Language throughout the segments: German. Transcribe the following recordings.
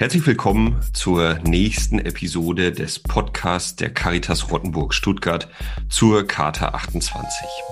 Herzlich willkommen zur nächsten Episode des Podcasts der Caritas Rottenburg Stuttgart zur Charta 28.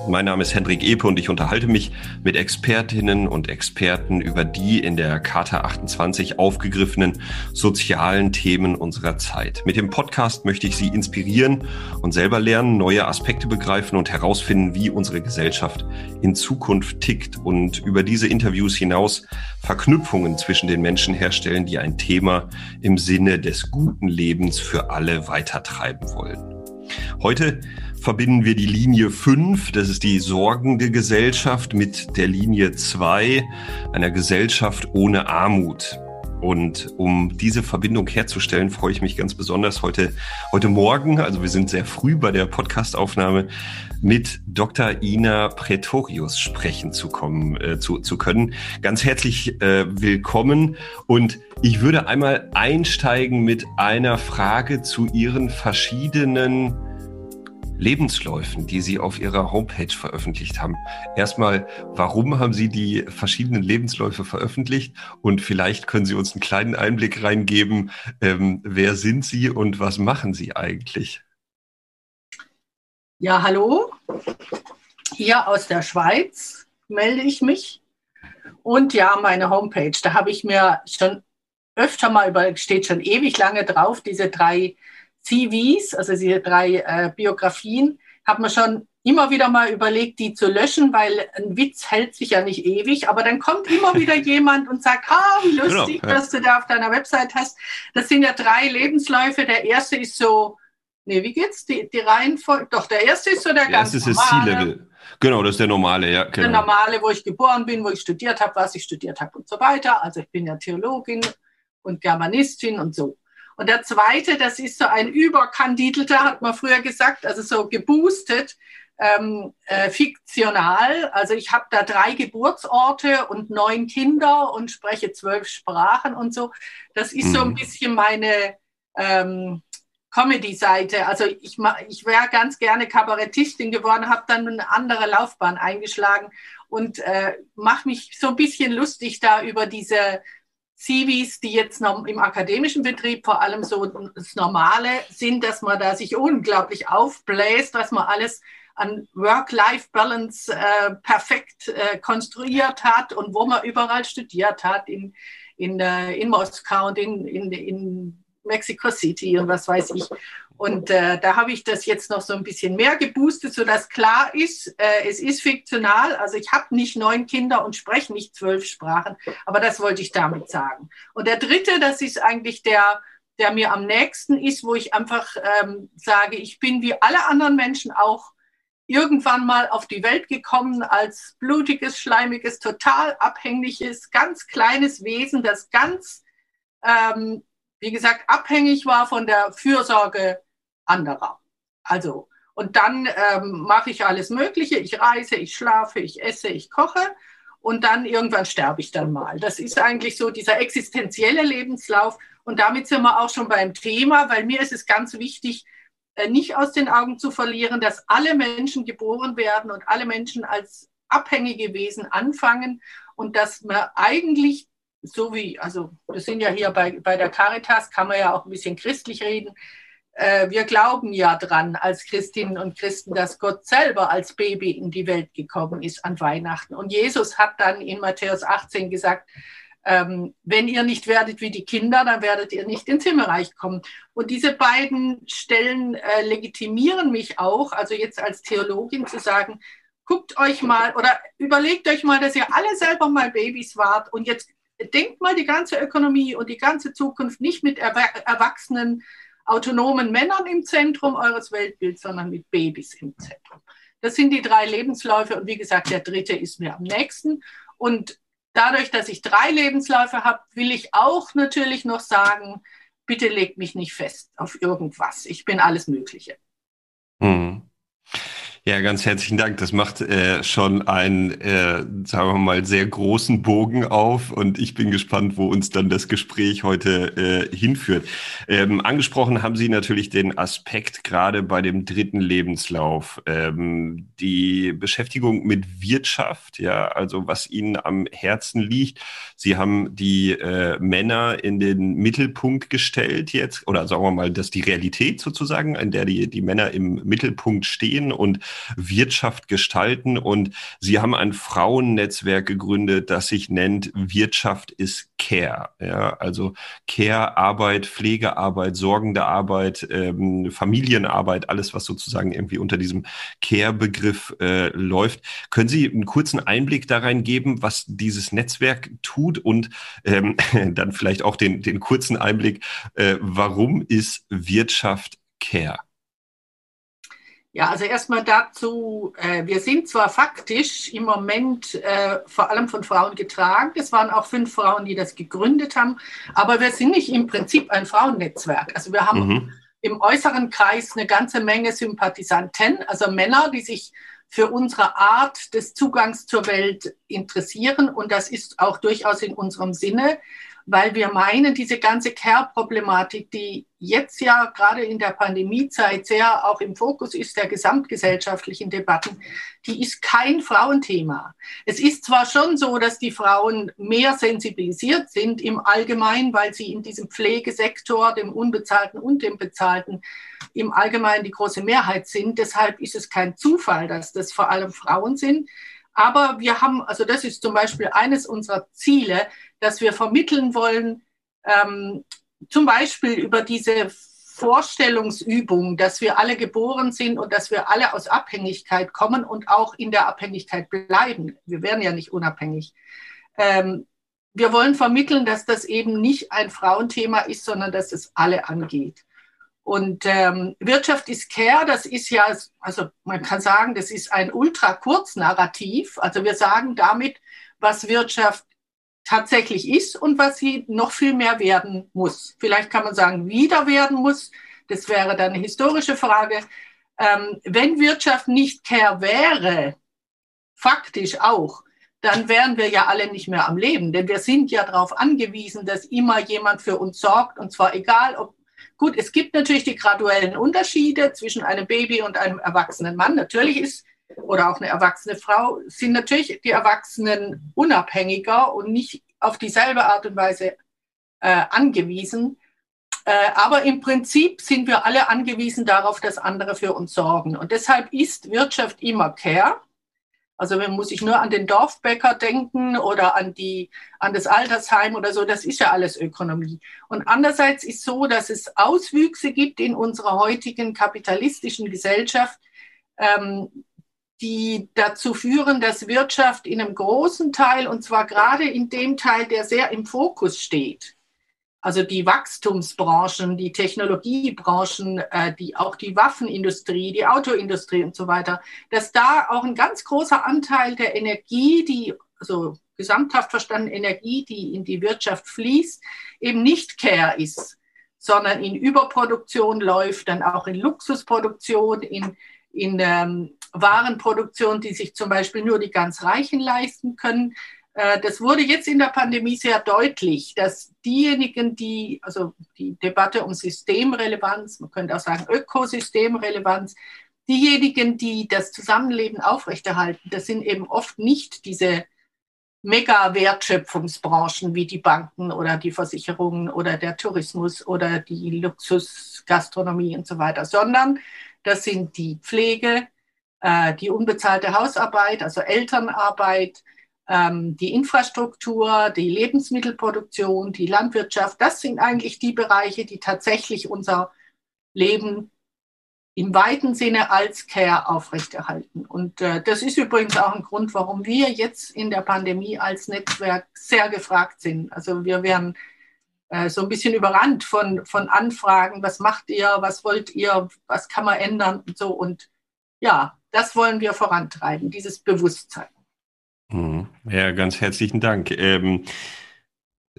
Mein Name ist Hendrik Epe und ich unterhalte mich mit Expertinnen und Experten über die in der Charta 28 aufgegriffenen sozialen Themen unserer Zeit. Mit dem Podcast möchte ich Sie inspirieren und selber lernen, neue Aspekte begreifen und herausfinden, wie unsere Gesellschaft in Zukunft tickt und über diese Interviews hinaus Verknüpfungen zwischen den Menschen herstellen, die ein Thema Thema im Sinne des guten Lebens für alle weitertreiben wollen. Heute verbinden wir die Linie 5, das ist die sorgende Gesellschaft, mit der Linie 2, einer Gesellschaft ohne Armut. Und um diese Verbindung herzustellen, freue ich mich ganz besonders heute, heute Morgen, also wir sind sehr früh bei der Podcastaufnahme, mit Dr. Ina Pretorius sprechen zu kommen, äh, zu, zu können. Ganz herzlich äh, willkommen und ich würde einmal einsteigen mit einer Frage zu Ihren verschiedenen Lebensläufen, die Sie auf Ihrer Homepage veröffentlicht haben. Erstmal, warum haben Sie die verschiedenen Lebensläufe veröffentlicht? Und vielleicht können Sie uns einen kleinen Einblick reingeben, ähm, wer sind Sie und was machen Sie eigentlich? Ja, hallo. Hier aus der Schweiz melde ich mich. Und ja, meine Homepage, da habe ich mir schon öfter mal über, steht schon ewig lange drauf, diese drei CVs, also diese drei äh, Biografien, habe mir schon immer wieder mal überlegt, die zu löschen, weil ein Witz hält sich ja nicht ewig, aber dann kommt immer wieder jemand und sagt, ah, wie genau, lustig, genau, ja. dass du da auf deiner Website hast. Das sind ja drei Lebensläufe. Der erste ist so, nee, wie geht's? Die, die Reihenfolge, doch, der erste ist so der, der ganz erste ist normale. C-Level. Genau, das ist der normale, ja. Genau. Der normale, wo ich geboren bin, wo ich studiert habe, was ich studiert habe und so weiter. Also ich bin ja Theologin und Germanistin und so. Und der zweite, das ist so ein überkandidelter, hat man früher gesagt, also so geboostet, ähm, äh, fiktional. Also ich habe da drei Geburtsorte und neun Kinder und spreche zwölf Sprachen und so. Das ist mhm. so ein mhm. bisschen meine ähm, Comedy-Seite. Also ich, ich wäre ganz gerne Kabarettistin geworden, habe dann eine andere Laufbahn eingeschlagen und äh, mache mich so ein bisschen lustig da über diese Civis, die jetzt noch im akademischen Betrieb vor allem so das Normale sind, dass man da sich unglaublich aufbläst, was man alles an Work-Life-Balance äh, perfekt äh, konstruiert hat und wo man überall studiert hat, in, in, äh, in Moskau und in, in, in Mexico City und was weiß ich. Und äh, da habe ich das jetzt noch so ein bisschen mehr geboostet, sodass klar ist, äh, es ist fiktional. Also ich habe nicht neun Kinder und spreche nicht zwölf Sprachen, aber das wollte ich damit sagen. Und der dritte, das ist eigentlich der, der mir am nächsten ist, wo ich einfach ähm, sage, ich bin wie alle anderen Menschen auch irgendwann mal auf die Welt gekommen als blutiges, schleimiges, total abhängliches, ganz kleines Wesen, das ganz, ähm, wie gesagt, abhängig war von der Fürsorge anderer. Also, und dann ähm, mache ich alles Mögliche. Ich reise, ich schlafe, ich esse, ich koche und dann irgendwann sterbe ich dann mal. Das ist eigentlich so dieser existenzielle Lebenslauf. Und damit sind wir auch schon beim Thema, weil mir ist es ganz wichtig, äh, nicht aus den Augen zu verlieren, dass alle Menschen geboren werden und alle Menschen als abhängige Wesen anfangen und dass man eigentlich so wie, also wir sind ja hier bei, bei der Caritas, kann man ja auch ein bisschen christlich reden, äh, wir glauben ja dran als Christinnen und Christen, dass Gott selber als Baby in die Welt gekommen ist an Weihnachten. Und Jesus hat dann in Matthäus 18 gesagt, ähm, wenn ihr nicht werdet wie die Kinder, dann werdet ihr nicht ins Himmelreich kommen. Und diese beiden Stellen äh, legitimieren mich auch, also jetzt als Theologin zu sagen, guckt euch mal oder überlegt euch mal, dass ihr alle selber mal Babys wart und jetzt denkt mal die ganze Ökonomie und die ganze Zukunft nicht mit Erwachsenen autonomen Männern im Zentrum eures Weltbilds, sondern mit Babys im Zentrum. Das sind die drei Lebensläufe und wie gesagt, der dritte ist mir am nächsten. Und dadurch, dass ich drei Lebensläufe habe, will ich auch natürlich noch sagen, bitte legt mich nicht fest auf irgendwas. Ich bin alles Mögliche. Hm. Ja, ganz herzlichen Dank. Das macht äh, schon einen, äh, sagen wir mal, sehr großen Bogen auf und ich bin gespannt, wo uns dann das Gespräch heute äh, hinführt. Ähm, angesprochen haben Sie natürlich den Aspekt gerade bei dem dritten Lebenslauf, ähm, die Beschäftigung mit Wirtschaft, ja, also was Ihnen am Herzen liegt. Sie haben die äh, Männer in den Mittelpunkt gestellt jetzt, oder sagen wir mal, dass die Realität sozusagen, in der die, die Männer im Mittelpunkt stehen und Wirtschaft gestalten. Und Sie haben ein Frauennetzwerk gegründet, das sich nennt Wirtschaft ist Care. Ja, also Care, Arbeit, Pflegearbeit, sorgende Arbeit, ähm, Familienarbeit, alles, was sozusagen irgendwie unter diesem Care-Begriff äh, läuft. Können Sie einen kurzen Einblick da rein geben, was dieses Netzwerk tut und ähm, dann vielleicht auch den, den kurzen Einblick, äh, warum ist Wirtschaft Care? Ja, also erstmal dazu, äh, wir sind zwar faktisch im Moment äh, vor allem von Frauen getragen, es waren auch fünf Frauen, die das gegründet haben, aber wir sind nicht im Prinzip ein Frauennetzwerk. Also wir haben mhm. im äußeren Kreis eine ganze Menge Sympathisanten, also Männer, die sich für unsere Art des Zugangs zur Welt interessieren und das ist auch durchaus in unserem Sinne weil wir meinen, diese ganze Care-Problematik, die jetzt ja gerade in der Pandemiezeit sehr auch im Fokus ist der gesamtgesellschaftlichen Debatten, die ist kein Frauenthema. Es ist zwar schon so, dass die Frauen mehr sensibilisiert sind im Allgemeinen, weil sie in diesem Pflegesektor, dem unbezahlten und dem bezahlten, im Allgemeinen die große Mehrheit sind. Deshalb ist es kein Zufall, dass das vor allem Frauen sind. Aber wir haben, also das ist zum Beispiel eines unserer Ziele, dass wir vermitteln wollen, ähm, zum Beispiel über diese Vorstellungsübung, dass wir alle geboren sind und dass wir alle aus Abhängigkeit kommen und auch in der Abhängigkeit bleiben. Wir werden ja nicht unabhängig. Ähm, wir wollen vermitteln, dass das eben nicht ein Frauenthema ist, sondern dass es alle angeht. Und ähm, Wirtschaft ist Care, das ist ja, also man kann sagen, das ist ein ultra kurz Narrativ. Also wir sagen damit, was Wirtschaft tatsächlich ist und was sie noch viel mehr werden muss. Vielleicht kann man sagen, wieder werden muss. Das wäre dann eine historische Frage. Ähm, wenn Wirtschaft nicht Care wäre, faktisch auch, dann wären wir ja alle nicht mehr am Leben. Denn wir sind ja darauf angewiesen, dass immer jemand für uns sorgt. Und zwar egal, ob Gut, es gibt natürlich die graduellen Unterschiede zwischen einem Baby und einem erwachsenen Mann. Natürlich ist, oder auch eine erwachsene Frau, sind natürlich die Erwachsenen unabhängiger und nicht auf dieselbe Art und Weise äh, angewiesen. Äh, aber im Prinzip sind wir alle angewiesen darauf, dass andere für uns sorgen. Und deshalb ist Wirtschaft immer Care. Also man muss sich nur an den Dorfbäcker denken oder an, die, an das Altersheim oder so, das ist ja alles Ökonomie. Und andererseits ist so, dass es Auswüchse gibt in unserer heutigen kapitalistischen Gesellschaft, ähm, die dazu führen, dass Wirtschaft in einem großen Teil, und zwar gerade in dem Teil, der sehr im Fokus steht, also die Wachstumsbranchen, die Technologiebranchen, äh, die, auch die Waffenindustrie, die Autoindustrie und so weiter, dass da auch ein ganz großer Anteil der Energie, die, also gesamthaft verstanden Energie, die in die Wirtschaft fließt, eben nicht Care ist, sondern in Überproduktion läuft, dann auch in Luxusproduktion, in, in ähm, Warenproduktion, die sich zum Beispiel nur die ganz Reichen leisten können. Äh, das wurde jetzt in der Pandemie sehr deutlich, dass diejenigen, die, also die Debatte um Systemrelevanz, man könnte auch sagen Ökosystemrelevanz, diejenigen, die das Zusammenleben aufrechterhalten, das sind eben oft nicht diese Mega-Wertschöpfungsbranchen wie die Banken oder die Versicherungen oder der Tourismus oder die Luxusgastronomie und so weiter, sondern das sind die Pflege, äh, die unbezahlte Hausarbeit, also Elternarbeit, ähm, die Infrastruktur, die Lebensmittelproduktion, die Landwirtschaft, das sind eigentlich die Bereiche, die tatsächlich unser Leben im weiten Sinne als Care aufrechterhalten. Und äh, das ist übrigens auch ein Grund, warum wir jetzt in der Pandemie als Netzwerk sehr gefragt sind. Also wir werden so ein bisschen überrannt von, von Anfragen, was macht ihr, was wollt ihr, was kann man ändern und so. Und ja, das wollen wir vorantreiben, dieses Bewusstsein. Mhm. Ja, ganz herzlichen Dank. Ähm,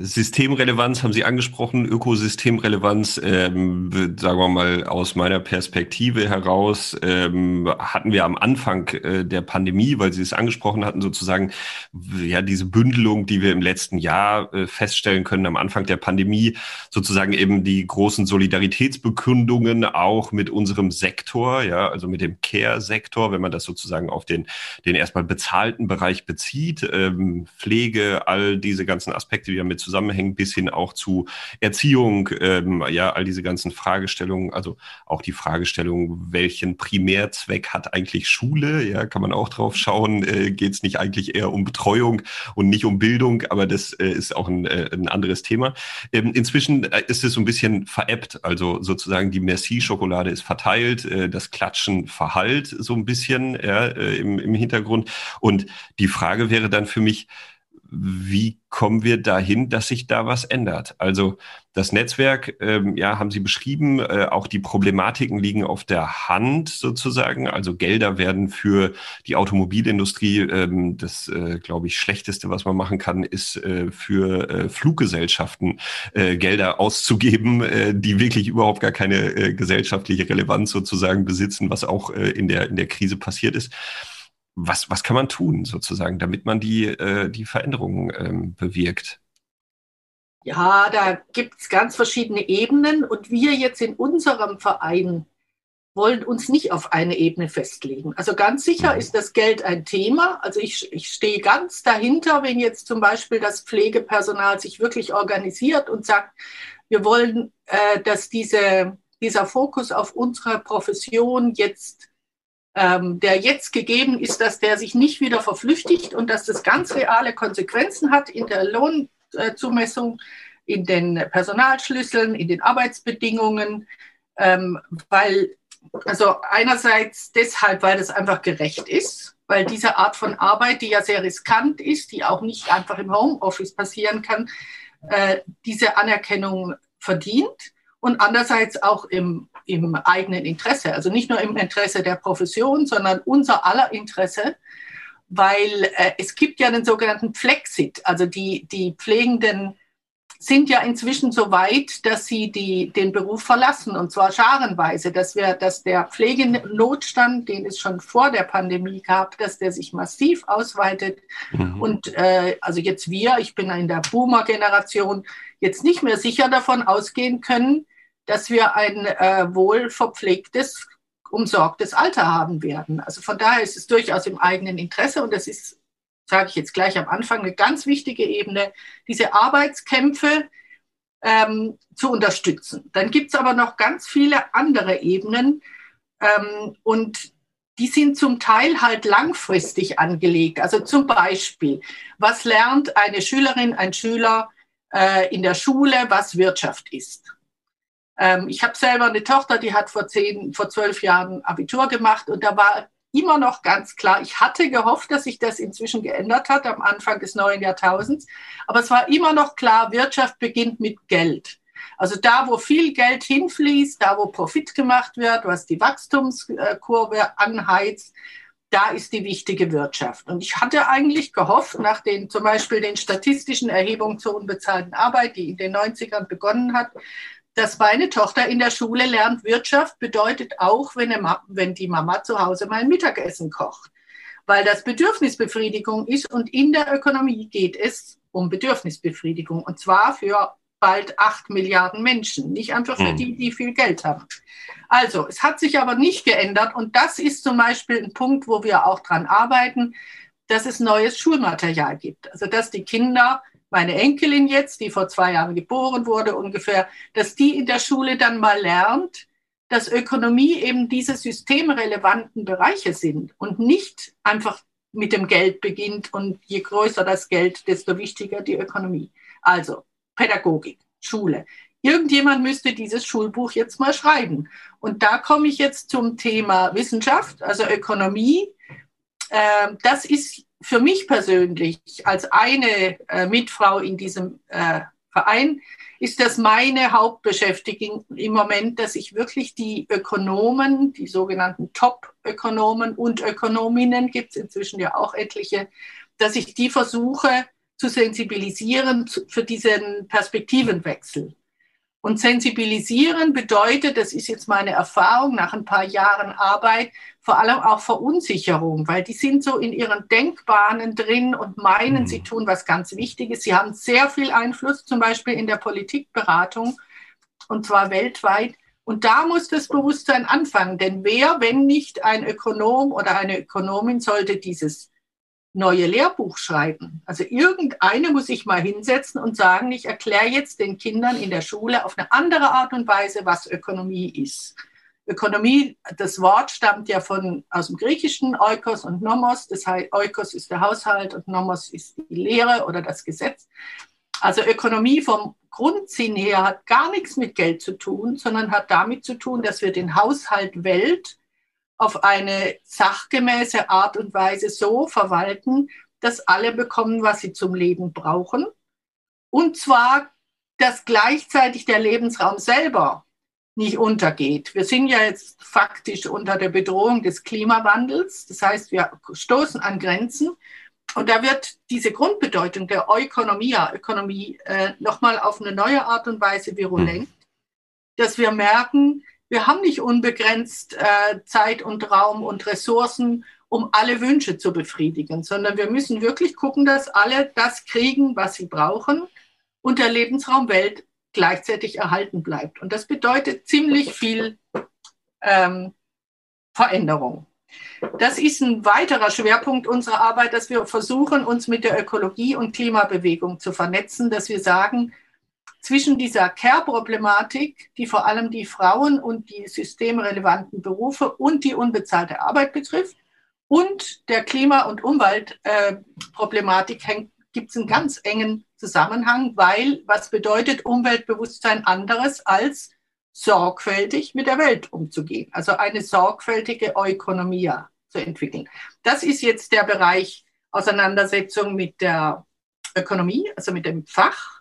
Systemrelevanz haben Sie angesprochen, Ökosystemrelevanz, ähm, sagen wir mal aus meiner Perspektive heraus, ähm, hatten wir am Anfang äh, der Pandemie, weil Sie es angesprochen hatten, sozusagen ja diese Bündelung, die wir im letzten Jahr äh, feststellen können, am Anfang der Pandemie, sozusagen eben die großen Solidaritätsbekündungen auch mit unserem Sektor, ja, also mit dem Care-Sektor, wenn man das sozusagen auf den, den erstmal bezahlten Bereich bezieht, ähm, Pflege, all diese ganzen Aspekte, die damit zusammenhängen, bis hin auch zu Erziehung, ähm, ja, all diese ganzen Fragestellungen, also auch die Fragestellung, welchen Primärzweck hat eigentlich Schule, ja, kann man auch drauf schauen, äh, geht es nicht eigentlich eher um Betreuung und nicht um Bildung, aber das äh, ist auch ein, äh, ein anderes Thema. Ähm, inzwischen äh, ist es so ein bisschen veräppt, also sozusagen die Merci-Schokolade ist verteilt, äh, das Klatschen verhallt so ein bisschen ja, äh, im, im Hintergrund. Und die Frage wäre dann für mich, wie kommen wir dahin, dass sich da was ändert? Also das Netzwerk, ähm, ja, haben Sie beschrieben, äh, auch die Problematiken liegen auf der Hand sozusagen. Also Gelder werden für die Automobilindustrie, ähm, das, äh, glaube ich, schlechteste, was man machen kann, ist äh, für äh, Fluggesellschaften äh, Gelder auszugeben, äh, die wirklich überhaupt gar keine gesellschaftliche Relevanz sozusagen besitzen, was auch in der in der Krise passiert ist was, was kann man tun sozusagen, damit man die, äh, die Veränderungen ähm, bewirkt? Ja, da gibt es ganz verschiedene Ebenen und wir jetzt in unserem Verein wollen uns nicht auf eine Ebene festlegen. Also ganz sicher mhm. ist das Geld ein Thema. Also ich, ich stehe ganz dahinter, wenn jetzt zum Beispiel das Pflegepersonal sich wirklich organisiert und sagt, wir wollen, äh, dass diese, dieser Fokus auf unsere Profession jetzt ähm, der jetzt gegeben ist, dass der sich nicht wieder verflüchtigt und dass das ganz reale Konsequenzen hat in der Lohnzumessung, in den Personalschlüsseln, in den Arbeitsbedingungen, ähm, weil also einerseits deshalb, weil es einfach gerecht ist, weil diese Art von Arbeit, die ja sehr riskant ist, die auch nicht einfach im Homeoffice passieren kann, äh, diese Anerkennung verdient und andererseits auch im im eigenen Interesse. Also nicht nur im Interesse der Profession, sondern unser aller Interesse, weil äh, es gibt ja den sogenannten Flexit. Also die, die Pflegenden sind ja inzwischen so weit, dass sie die, den Beruf verlassen und zwar scharenweise, dass wir, dass der Pflegenotstand, den es schon vor der Pandemie gab, dass der sich massiv ausweitet mhm. und äh, also jetzt wir, ich bin in der Boomer-Generation, jetzt nicht mehr sicher davon ausgehen können, dass wir ein äh, wohl verpflegtes, umsorgtes Alter haben werden. Also von daher ist es durchaus im eigenen Interesse und das ist, sage ich jetzt gleich am Anfang, eine ganz wichtige Ebene, diese Arbeitskämpfe ähm, zu unterstützen. Dann gibt es aber noch ganz viele andere Ebenen ähm, und die sind zum Teil halt langfristig angelegt. Also zum Beispiel, was lernt eine Schülerin, ein Schüler äh, in der Schule, was Wirtschaft ist? Ähm, ich habe selber eine Tochter, die hat vor zehn, vor zwölf Jahren Abitur gemacht und da war immer noch ganz klar, ich hatte gehofft, dass sich das inzwischen geändert hat am Anfang des neuen Jahrtausends, aber es war immer noch klar, Wirtschaft beginnt mit Geld. Also da, wo viel Geld hinfließt, da, wo Profit gemacht wird, was die Wachstumskurve anheizt, da ist die wichtige Wirtschaft. Und ich hatte eigentlich gehofft, nach den zum Beispiel den statistischen Erhebungen zur unbezahlten Arbeit, die in den 90ern begonnen hat, dass meine Tochter in der Schule lernt, Wirtschaft bedeutet auch, wenn, wenn die Mama zu Hause mein Mittagessen kocht. Weil das Bedürfnisbefriedigung ist und in der Ökonomie geht es um Bedürfnisbefriedigung und zwar für bald acht Milliarden Menschen, nicht einfach für hm. die, die viel Geld haben. Also, es hat sich aber nicht geändert und das ist zum Beispiel ein Punkt, wo wir auch dran arbeiten, dass es neues Schulmaterial gibt. Also, dass die Kinder meine Enkelin jetzt, die vor zwei Jahren geboren wurde ungefähr, dass die in der Schule dann mal lernt, dass Ökonomie eben diese systemrelevanten Bereiche sind und nicht einfach mit dem Geld beginnt und je größer das Geld, desto wichtiger die Ökonomie. Also Pädagogik, Schule. Irgendjemand müsste dieses Schulbuch jetzt mal schreiben. Und da komme ich jetzt zum Thema Wissenschaft, also Ökonomie. Ähm, das ist für mich persönlich als eine äh, Mitfrau in diesem äh, Verein ist das meine Hauptbeschäftigung im Moment, dass ich wirklich die Ökonomen, die sogenannten Top-Ökonomen und Ökonominnen, gibt es inzwischen ja auch etliche, dass ich die versuche zu sensibilisieren für diesen Perspektivenwechsel. Und sensibilisieren bedeutet, das ist jetzt meine Erfahrung nach ein paar Jahren Arbeit, vor allem auch Verunsicherung, weil die sind so in ihren Denkbahnen drin und meinen, mhm. sie tun was ganz Wichtiges. Sie haben sehr viel Einfluss, zum Beispiel in der Politikberatung, und zwar weltweit. Und da muss das Bewusstsein anfangen, denn wer, wenn nicht ein Ökonom oder eine Ökonomin, sollte dieses neue Lehrbuch schreiben. Also irgendeine muss sich mal hinsetzen und sagen, ich erkläre jetzt den Kindern in der Schule auf eine andere Art und Weise, was Ökonomie ist. Ökonomie, das Wort stammt ja von, aus dem Griechischen, Oikos und Nomos. Das heißt, Oikos ist der Haushalt und Nomos ist die Lehre oder das Gesetz. Also Ökonomie vom Grundsinn her hat gar nichts mit Geld zu tun, sondern hat damit zu tun, dass wir den Haushalt Welt auf eine sachgemäße Art und Weise so verwalten, dass alle bekommen, was sie zum Leben brauchen. Und zwar, dass gleichzeitig der Lebensraum selber nicht untergeht. Wir sind ja jetzt faktisch unter der Bedrohung des Klimawandels. Das heißt, wir stoßen an Grenzen. Und da wird diese Grundbedeutung der Ökonomia, Ökonomie, äh, nochmal auf eine neue Art und Weise virulent, hm. dass wir merken, wir haben nicht unbegrenzt äh, Zeit und Raum und Ressourcen, um alle Wünsche zu befriedigen, sondern wir müssen wirklich gucken, dass alle das kriegen, was sie brauchen und der Lebensraum Welt gleichzeitig erhalten bleibt. Und das bedeutet ziemlich viel ähm, Veränderung. Das ist ein weiterer Schwerpunkt unserer Arbeit, dass wir versuchen, uns mit der Ökologie und Klimabewegung zu vernetzen, dass wir sagen, zwischen dieser Care-Problematik, die vor allem die Frauen und die systemrelevanten Berufe und die unbezahlte Arbeit betrifft, und der Klima- und Umweltproblematik äh, gibt es einen ganz engen Zusammenhang, weil was bedeutet Umweltbewusstsein anderes als sorgfältig mit der Welt umzugehen, also eine sorgfältige Ökonomie zu entwickeln. Das ist jetzt der Bereich Auseinandersetzung mit der Ökonomie, also mit dem Fach.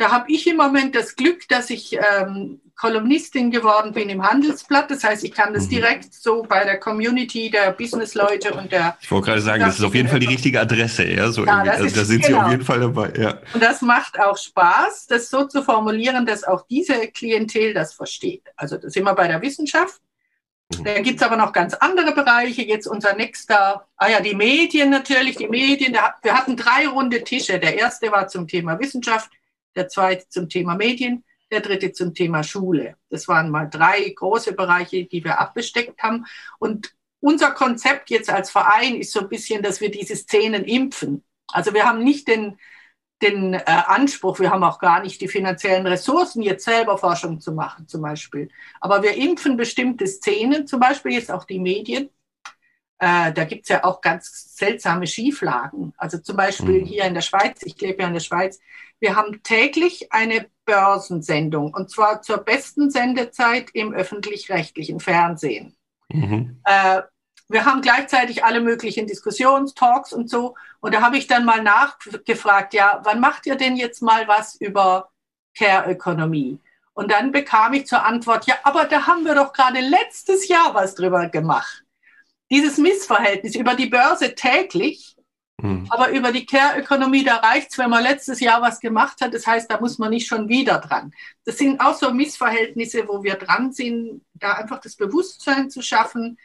Da habe ich im Moment das Glück, dass ich ähm, Kolumnistin geworden bin im Handelsblatt. Das heißt, ich kann das mhm. direkt so bei der Community der Businessleute und der. Ich wollte gerade sagen, das ist auf jeden Fall die richtige Adresse. Ja, so ja, also, da sind genau. Sie auf genau. jeden Fall dabei. Ja. Und das macht auch Spaß, das so zu formulieren, dass auch diese Klientel das versteht. Also da sind wir bei der Wissenschaft. Mhm. Da gibt es aber noch ganz andere Bereiche. Jetzt unser nächster, ah ja, die Medien natürlich, die Medien. wir hatten drei runde Tische. Der erste war zum Thema Wissenschaft der zweite zum Thema Medien, der dritte zum Thema Schule. Das waren mal drei große Bereiche, die wir abbesteckt haben. Und unser Konzept jetzt als Verein ist so ein bisschen, dass wir diese Szenen impfen. Also wir haben nicht den, den äh, Anspruch, wir haben auch gar nicht die finanziellen Ressourcen, jetzt selber Forschung zu machen zum Beispiel. Aber wir impfen bestimmte Szenen, zum Beispiel jetzt auch die Medien. Äh, da gibt es ja auch ganz seltsame Schieflagen. Also zum Beispiel mhm. hier in der Schweiz, ich lebe ja in der Schweiz, wir haben täglich eine Börsensendung und zwar zur besten Sendezeit im öffentlich-rechtlichen Fernsehen. Mhm. Äh, wir haben gleichzeitig alle möglichen Diskussionstalks und so. Und da habe ich dann mal nachgefragt, ja, wann macht ihr denn jetzt mal was über Care-Ökonomie? Und dann bekam ich zur Antwort, ja, aber da haben wir doch gerade letztes Jahr was drüber gemacht. Dieses Missverhältnis über die Börse täglich Mhm. Aber über die Care-Ökonomie, da reicht es, wenn man letztes Jahr was gemacht hat. Das heißt, da muss man nicht schon wieder dran. Das sind auch so Missverhältnisse, wo wir dran sind, da einfach das Bewusstsein zu schaffen,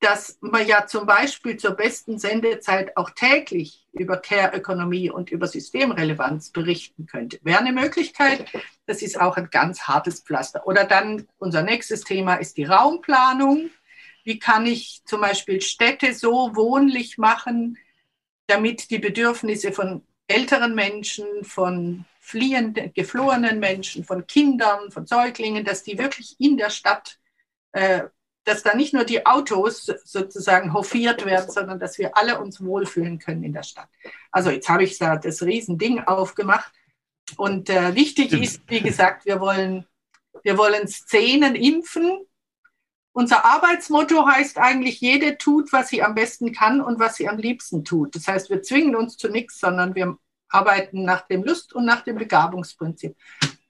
dass man ja zum Beispiel zur besten Sendezeit auch täglich über Care-Ökonomie und über Systemrelevanz berichten könnte. Wäre eine Möglichkeit. Das ist auch ein ganz hartes Pflaster. Oder dann unser nächstes Thema ist die Raumplanung. Wie kann ich zum Beispiel Städte so wohnlich machen, damit die Bedürfnisse von älteren Menschen, von fliehenden, geflohenen Menschen, von Kindern, von Säuglingen, dass die wirklich in der Stadt, äh, dass da nicht nur die Autos sozusagen hofiert werden, sondern dass wir alle uns wohlfühlen können in der Stadt. Also jetzt habe ich da das Riesending aufgemacht. Und äh, wichtig ist, wie gesagt, wir wollen, wir wollen Szenen impfen, unser Arbeitsmotto heißt eigentlich, jede tut, was sie am besten kann und was sie am liebsten tut. Das heißt, wir zwingen uns zu nichts, sondern wir arbeiten nach dem Lust- und nach dem Begabungsprinzip.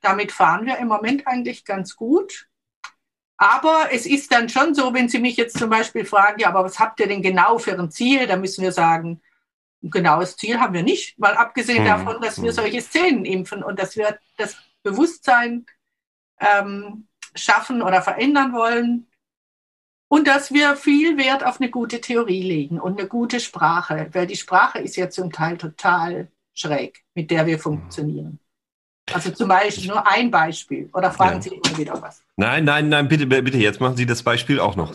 Damit fahren wir im Moment eigentlich ganz gut. Aber es ist dann schon so, wenn Sie mich jetzt zum Beispiel fragen, ja, aber was habt ihr denn genau für ein Ziel? Da müssen wir sagen, ein genaues Ziel haben wir nicht, mal abgesehen mhm. davon, dass wir hm. solche Szenen impfen und dass wir das Bewusstsein ähm, schaffen oder verändern wollen und dass wir viel Wert auf eine gute Theorie legen und eine gute Sprache, weil die Sprache ist ja zum Teil total schräg, mit der wir funktionieren. Also zum Beispiel nur ein Beispiel. Oder fragen ja. Sie immer wieder was? Nein, nein, nein, bitte, bitte, jetzt machen Sie das Beispiel auch noch.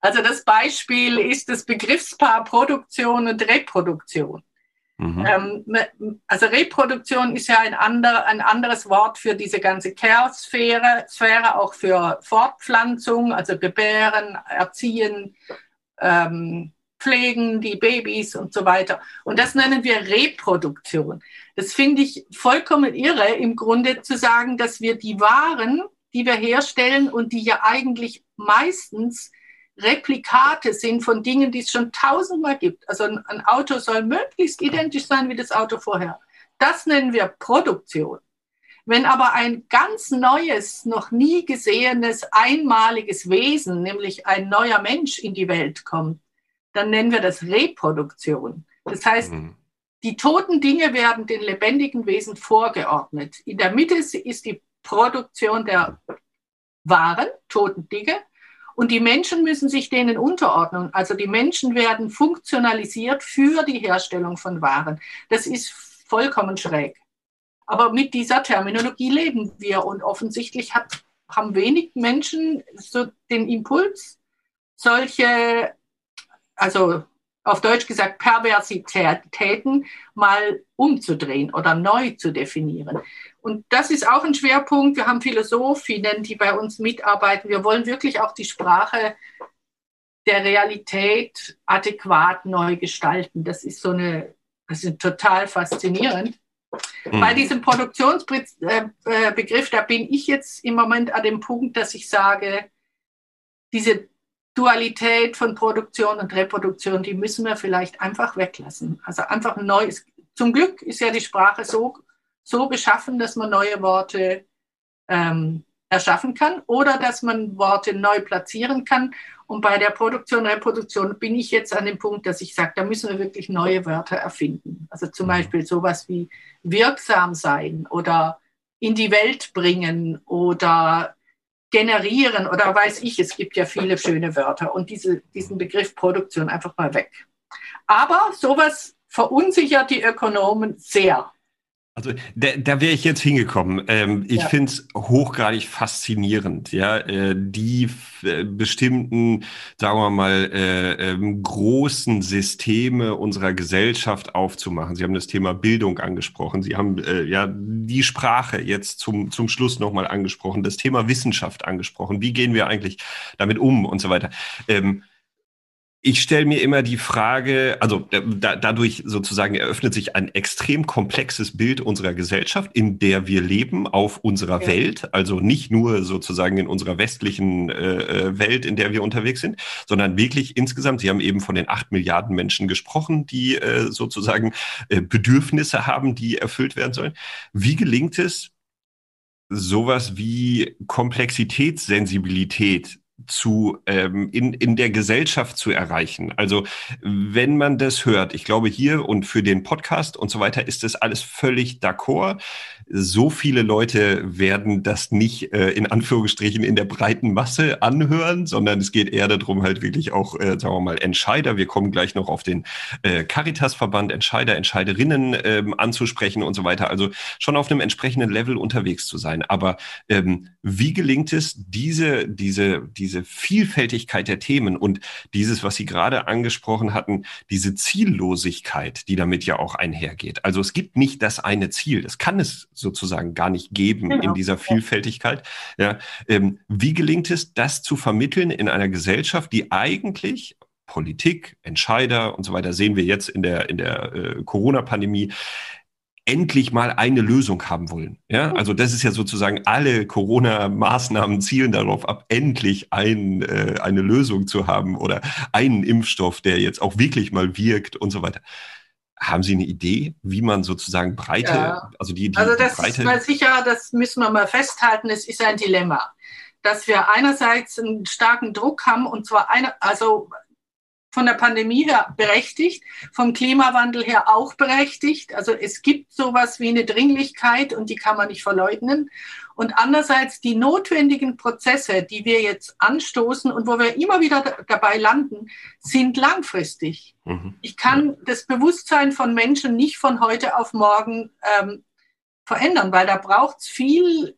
Also das Beispiel ist das Begriffspaar Produktion und Reproduktion. Mhm. Ähm, also Reproduktion ist ja ein, ander, ein anderes Wort für diese ganze Care-Sphäre, Sphäre auch für Fortpflanzung, also Gebären, Erziehen, ähm, Pflegen, die Babys und so weiter. Und das nennen wir Reproduktion. Das finde ich vollkommen irre, im Grunde zu sagen, dass wir die Waren, die wir herstellen und die ja eigentlich meistens Replikate sind von Dingen, die es schon tausendmal gibt. Also ein, ein Auto soll möglichst identisch sein wie das Auto vorher. Das nennen wir Produktion. Wenn aber ein ganz neues, noch nie gesehenes, einmaliges Wesen, nämlich ein neuer Mensch in die Welt kommt, dann nennen wir das Reproduktion. Das heißt, mhm. die toten Dinge werden den lebendigen Wesen vorgeordnet. In der Mitte ist die Produktion der Waren, toten Dinge, und die Menschen müssen sich denen unterordnen. Also die Menschen werden funktionalisiert für die Herstellung von Waren. Das ist vollkommen schräg. Aber mit dieser Terminologie leben wir und offensichtlich hat, haben wenig Menschen so den Impuls, solche, also auf Deutsch gesagt, Perversitäten mal umzudrehen oder neu zu definieren. Und das ist auch ein Schwerpunkt. Wir haben Philosophinnen, die bei uns mitarbeiten. Wir wollen wirklich auch die Sprache der Realität adäquat neu gestalten. Das ist so eine, das ist total faszinierend. Mhm. Bei diesem Produktionsbegriff, äh, äh, da bin ich jetzt im Moment an dem Punkt, dass ich sage, diese Dualität von Produktion und Reproduktion, die müssen wir vielleicht einfach weglassen. Also einfach ein neues. Zum Glück ist ja die Sprache so so beschaffen, dass man neue Worte ähm, erschaffen kann oder dass man Worte neu platzieren kann. Und bei der Produktion, Reproduktion bin ich jetzt an dem Punkt, dass ich sage, da müssen wir wirklich neue Wörter erfinden. Also zum mhm. Beispiel sowas wie wirksam sein oder in die Welt bringen oder generieren oder weiß ich, es gibt ja viele schöne Wörter und diese, diesen Begriff Produktion einfach mal weg. Aber sowas verunsichert die Ökonomen sehr. Also da, da wäre ich jetzt hingekommen. Ähm, ich ja. finde es hochgradig faszinierend, ja, äh, die äh, bestimmten, sagen wir mal, äh, ähm, großen Systeme unserer Gesellschaft aufzumachen. Sie haben das Thema Bildung angesprochen. Sie haben äh, ja die Sprache jetzt zum, zum Schluss nochmal angesprochen, das Thema Wissenschaft angesprochen. Wie gehen wir eigentlich damit um und so weiter. Ähm, ich stelle mir immer die Frage, also da, dadurch sozusagen eröffnet sich ein extrem komplexes Bild unserer Gesellschaft, in der wir leben, auf unserer ja. Welt, also nicht nur sozusagen in unserer westlichen äh, äh, Welt, in der wir unterwegs sind, sondern wirklich insgesamt, Sie haben eben von den acht Milliarden Menschen gesprochen, die äh, sozusagen äh, Bedürfnisse haben, die erfüllt werden sollen. Wie gelingt es, sowas wie Komplexitätssensibilität zu ähm, in, in der Gesellschaft zu erreichen. Also wenn man das hört, ich glaube hier und für den Podcast und so weiter ist das alles völlig d'accord. So viele Leute werden das nicht äh, in Anführungsstrichen in der breiten Masse anhören, sondern es geht eher darum, halt wirklich auch, äh, sagen wir mal, Entscheider. Wir kommen gleich noch auf den äh, Caritas-Verband, Entscheider, Entscheiderinnen ähm, anzusprechen und so weiter. Also schon auf einem entsprechenden Level unterwegs zu sein. Aber ähm, wie gelingt es, diese, diese, diese Vielfältigkeit der Themen und dieses, was Sie gerade angesprochen hatten, diese Ziellosigkeit, die damit ja auch einhergeht. Also es gibt nicht das eine Ziel. Das kann es sozusagen gar nicht geben genau. in dieser Vielfältigkeit. Ja, ähm, wie gelingt es, das zu vermitteln in einer Gesellschaft, die eigentlich Politik, Entscheider und so weiter sehen wir jetzt in der in der äh, Corona-Pandemie endlich mal eine Lösung haben wollen. Ja, also das ist ja sozusagen alle Corona-Maßnahmen zielen darauf ab, endlich ein, äh, eine Lösung zu haben oder einen Impfstoff, der jetzt auch wirklich mal wirkt und so weiter. Haben Sie eine Idee, wie man sozusagen breite, ja. also die, die Also das breite ist mal sicher, das müssen wir mal festhalten, es ist ein Dilemma, dass wir einerseits einen starken Druck haben und zwar eine, also von der Pandemie her berechtigt, vom Klimawandel her auch berechtigt. Also es gibt sowas wie eine Dringlichkeit und die kann man nicht verleugnen. Und andererseits die notwendigen Prozesse, die wir jetzt anstoßen und wo wir immer wieder dabei landen, sind langfristig. Mhm. Ich kann das Bewusstsein von Menschen nicht von heute auf morgen ähm, verändern, weil da braucht es viel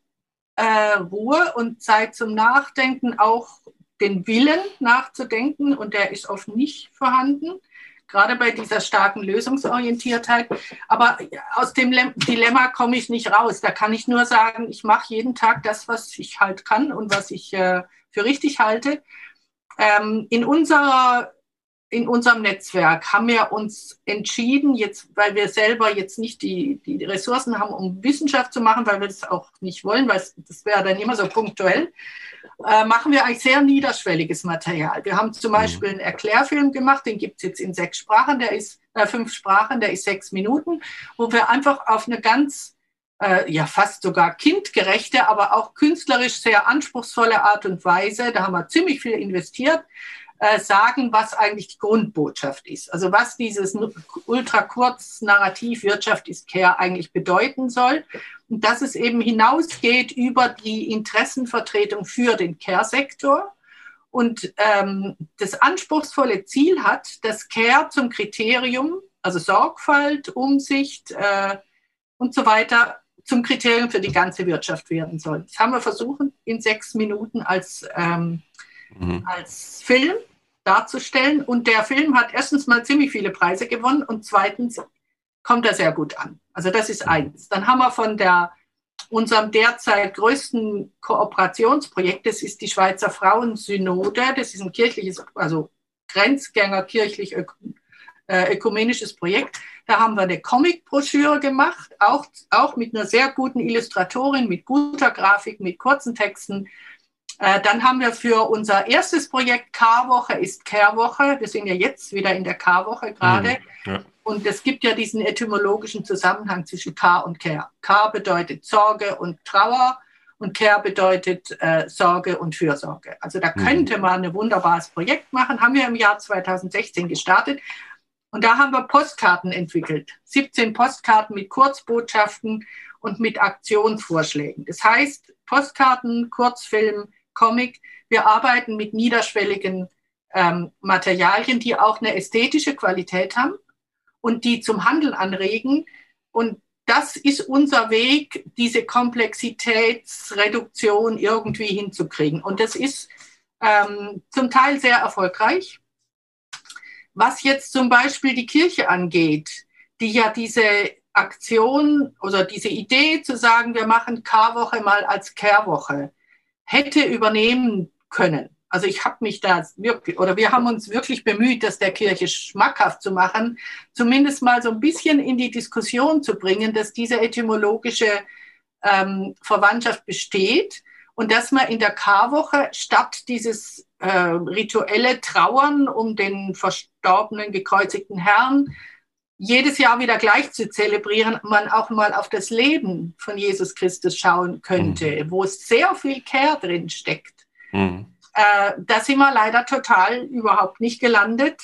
äh, Ruhe und Zeit zum Nachdenken, auch den Willen nachzudenken und der ist oft nicht vorhanden, gerade bei dieser starken Lösungsorientiertheit. Aber aus dem Dilemma komme ich nicht raus. Da kann ich nur sagen, ich mache jeden Tag das, was ich halt kann und was ich äh, für richtig halte. Ähm, in unserer in unserem Netzwerk haben wir uns entschieden, jetzt, weil wir selber jetzt nicht die, die Ressourcen haben, um Wissenschaft zu machen, weil wir das auch nicht wollen, weil das wäre dann immer so punktuell, äh, machen wir eigentlich sehr niederschwelliges Material. Wir haben zum mhm. Beispiel einen Erklärfilm gemacht, den gibt es jetzt in sechs Sprachen, der ist äh, fünf Sprachen, der ist sechs Minuten, wo wir einfach auf eine ganz äh, ja fast sogar kindgerechte, aber auch künstlerisch sehr anspruchsvolle Art und Weise, da haben wir ziemlich viel investiert, äh, sagen, was eigentlich die Grundbotschaft ist. Also was dieses ultrakurz Narrativ Wirtschaft ist Care eigentlich bedeuten soll. Und dass es eben hinausgeht über die Interessenvertretung für den Care-Sektor und ähm, das anspruchsvolle Ziel hat, dass Care zum Kriterium, also Sorgfalt, Umsicht äh, und so weiter, zum Kriterium für die ganze Wirtschaft werden soll. Das haben wir versucht, in sechs Minuten als ähm, mhm. als Film darzustellen. Und der Film hat erstens mal ziemlich viele Preise gewonnen und zweitens kommt er sehr gut an. Also das ist eins. Dann haben wir von der unserem derzeit größten Kooperationsprojekt, das ist die Schweizer Frauensynode, das ist ein kirchliches, also Grenzgänger kirchlich äh, ökumenisches Projekt. Da haben wir eine Comic-Broschüre gemacht, auch, auch mit einer sehr guten Illustratorin, mit guter Grafik, mit kurzen Texten, äh, dann haben wir für unser erstes Projekt K-Woche ist Care-Woche. Wir sind ja jetzt wieder in der K-Woche gerade. Mhm, ja. Und es gibt ja diesen etymologischen Zusammenhang zwischen K und Care. K bedeutet Sorge und Trauer und Care bedeutet äh, Sorge und Fürsorge. Also da mhm. könnte man ein wunderbares Projekt machen. Haben wir im Jahr 2016 gestartet. Und da haben wir Postkarten entwickelt. 17 Postkarten mit Kurzbotschaften und mit Aktionsvorschlägen. Das heißt, Postkarten, Kurzfilm, Comic. Wir arbeiten mit niederschwelligen ähm, Materialien, die auch eine ästhetische Qualität haben und die zum Handeln anregen. Und das ist unser Weg, diese Komplexitätsreduktion irgendwie hinzukriegen. Und das ist ähm, zum Teil sehr erfolgreich. Was jetzt zum Beispiel die Kirche angeht, die ja diese Aktion oder diese Idee zu sagen, wir machen K-Woche mal als Care-Woche, hätte übernehmen können. Also ich habe mich da wirklich, oder wir haben uns wirklich bemüht, das der Kirche schmackhaft zu machen, zumindest mal so ein bisschen in die Diskussion zu bringen, dass diese etymologische ähm, Verwandtschaft besteht und dass man in der Karwoche statt dieses äh, rituelle Trauern um den verstorbenen, gekreuzigten Herrn jedes Jahr wieder gleich zu zelebrieren, man auch mal auf das Leben von Jesus Christus schauen könnte, mhm. wo es sehr viel Care drin steckt. Mhm. Äh, da sind wir leider total überhaupt nicht gelandet.